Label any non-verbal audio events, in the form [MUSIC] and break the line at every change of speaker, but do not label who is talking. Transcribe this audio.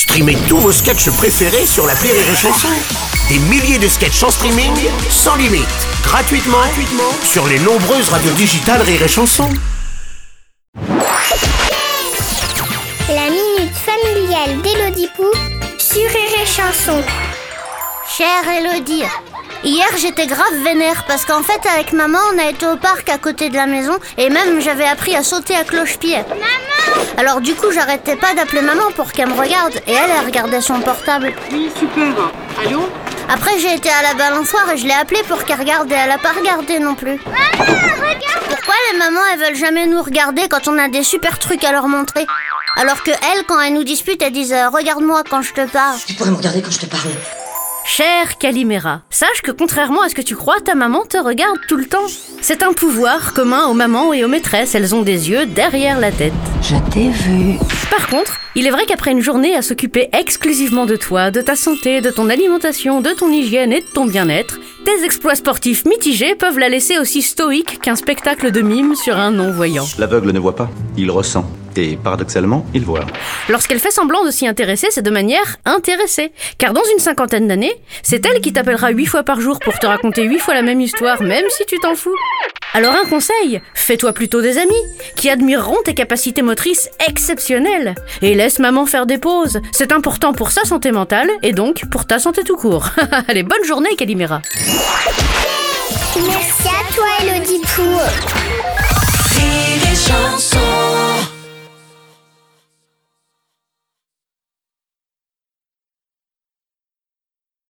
Streamez tous vos sketchs préférés sur la Rire et Chanson. Des milliers de sketchs en streaming, sans limite, gratuitement, sur les nombreuses radios digitales Rire et Chanson.
La minute familiale d'Élodie Pou sur Rire Chanson.
Chère Elodie, hier j'étais grave vénère parce qu'en fait avec maman on a été au parc à côté de la maison et même j'avais appris à sauter à cloche-pied.
Maman
Alors du coup j'arrêtais pas d'appeler maman pour qu'elle me regarde et elle, elle regardait son portable.
Oui, super. Allô
Après j'ai été à la balançoire et je l'ai appelée pour qu'elle regarde et elle a pas regardé non plus.
Maman, regarde
Pourquoi les mamans elles veulent jamais nous regarder quand on a des super trucs à leur montrer? Alors que elles quand elles nous disputent elles disent euh, regarde-moi quand je te parle.
Tu pourrais me regarder quand je te parle.
Chère Calimera, sache que contrairement à ce que tu crois, ta maman te regarde tout le temps. C'est un pouvoir commun aux mamans et aux maîtresses, elles ont des yeux derrière la tête.
Je t'ai vu.
Par contre, il est vrai qu'après une journée à s'occuper exclusivement de toi, de ta santé, de ton alimentation, de ton hygiène et de ton bien-être, tes exploits sportifs mitigés peuvent la laisser aussi stoïque qu'un spectacle de mime sur un non-voyant.
L'aveugle ne voit pas, il ressent. Et paradoxalement, il voit.
Lorsqu'elle fait semblant de s'y intéresser, c'est de manière intéressée. Car dans une cinquantaine d'années, c'est elle qui t'appellera huit fois par jour pour te raconter huit fois la même histoire, même si tu t'en fous. Alors un conseil, fais-toi plutôt des amis, qui admireront tes capacités motrices exceptionnelles. Et laisse maman faire des pauses. C'est important pour sa santé mentale, et donc pour ta santé tout court. [LAUGHS] Allez, bonne journée, Calimera.
Merci